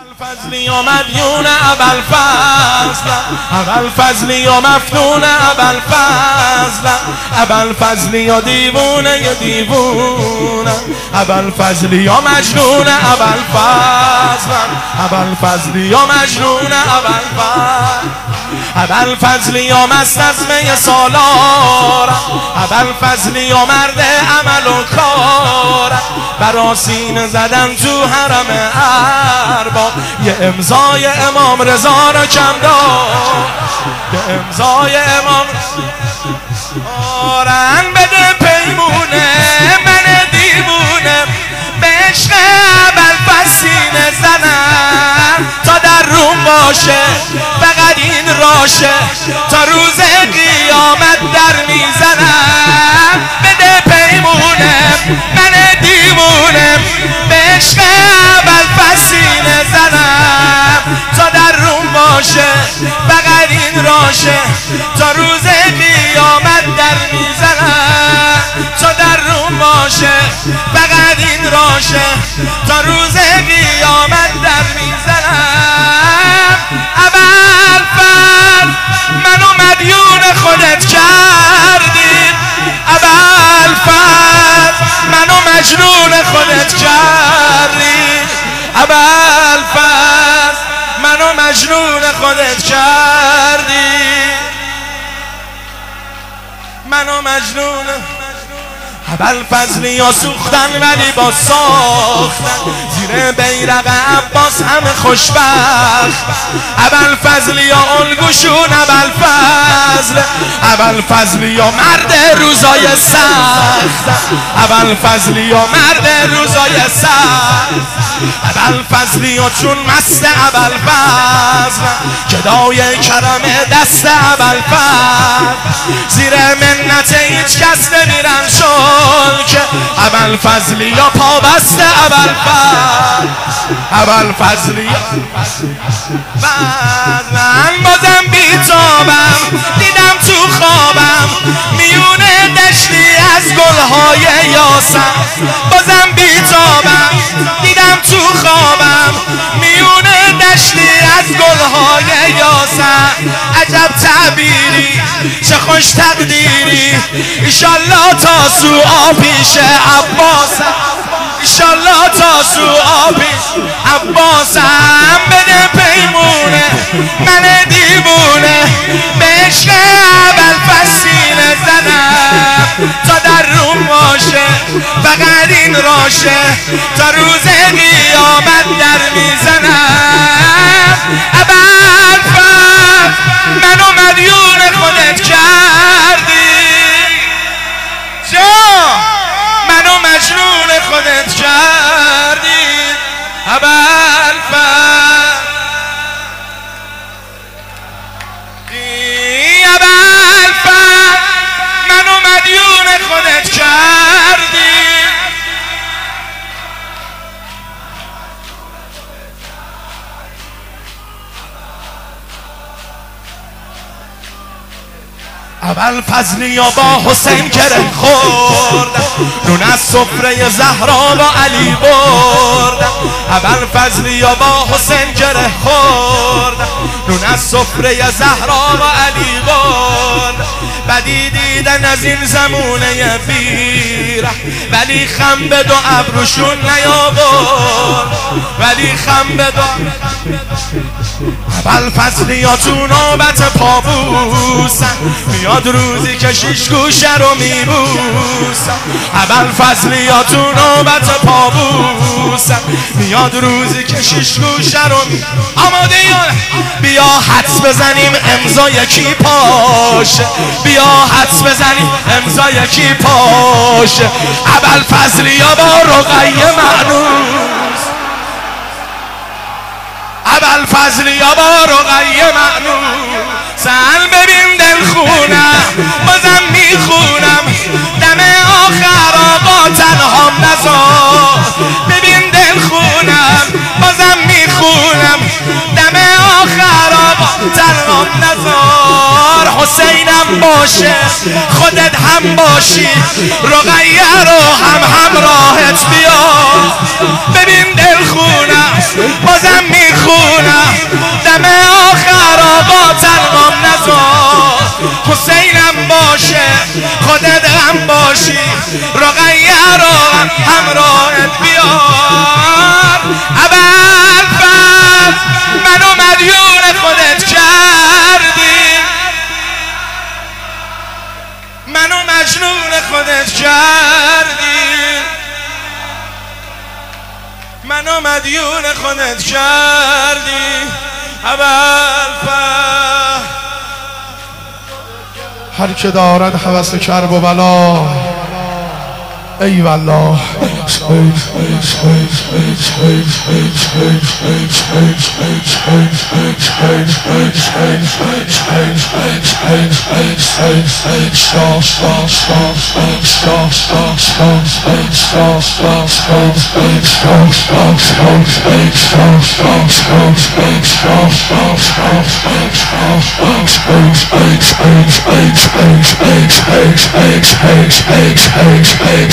ابل فضلی و مفتون ابل فضل ابل فضلی و دیوونه دیوونه. ابل فضلی و مجنون ابل فضل ابل فضلی و مجنون ابل فضل ابل فضلی و مست از می سالار. ابل فضلی و مرد عمل و کار. براسین زدن تو حرم ارباب یه امضای امام رضا را کم یه امضای امام آرن بده پیمونه من دیوونه به عشق اول فسینه زنم. تا در روم باشه فقط این راشه. تا روز قیامت در می‌زنم. بده پیمونه من دیوونه به عشق اول راشه تا روز قیامت در می‌زنم. تا در روم باشه. فقط این راشه. تا روز قیامت در می‌زنم. اول فر منو مدیون خودت کردی اول فر منو مجنون خودت کردی اول مجنون خودت کردی. منو مجنون. اول فضلی یا سوختن ولی با ساختن زیر بیرق عباس همه خوشبخت. اول فضلی یا الگوشون اول فضل. اول فضلی یا مرد روزای سخت. اول فضلی یا مرد روزای سخت. اول فضلی یا چون مست اول فضل. کدای کرم دست اول فضل. زیر منت هیچ کس نمیرن شد که اول فضلی یا پا بسته اول فضل. اول فضلی من بازم بیتابم دیدم تو خوابم. میونه دشتی از گلهای یاسم. بازم بیتابم. یاسم عجب تعبیری چه خوش تقدیری. ایشالله تا سو پیش عباسم ایشالله تا سو پیش عباسم. بده پیمونه من دیوونه به عشق اول فسینه زنم. تا در روم باشه فقط این راشه. تا روز قیامت در می‌زنم. کردی اول اول فضلی یا با حسین گره خورد. نون از سفره زهرا و علی برد. اول فضلی یا با حسین گره خورد. نون از سفره زهرا و علی برد. بدی دیدن از این زمونه بیره ولی خم به دو ابروشون نیاورد. ولی خم به دو اول فصلی یا تو نوبت میاد روزی که شیش گوشه رو میبوسن. اول فصلی یا تو نوبت میاد روزی که شیش گوشه رو می آماده بیا حدس بزنیم امضا یکی پاشه. بیا حدس بزنیم امضا یکی پاشه اول یا با رقیه معنوس. اول فضلی یا با رقیه معنوس. سن ببین دل خونم بازم می‌خونم. دم آخر آقا تنها نزار ببین دل خونم بازم می‌خونم. دم آخر آقا تنها نزار حسینم باشه خودت هم باشی رقیه رو هم همراهت بیا ببین دل خونم بازم مدیون خودت کردی. اول هر که دارد حوث کرب و بلا. Eyvallah.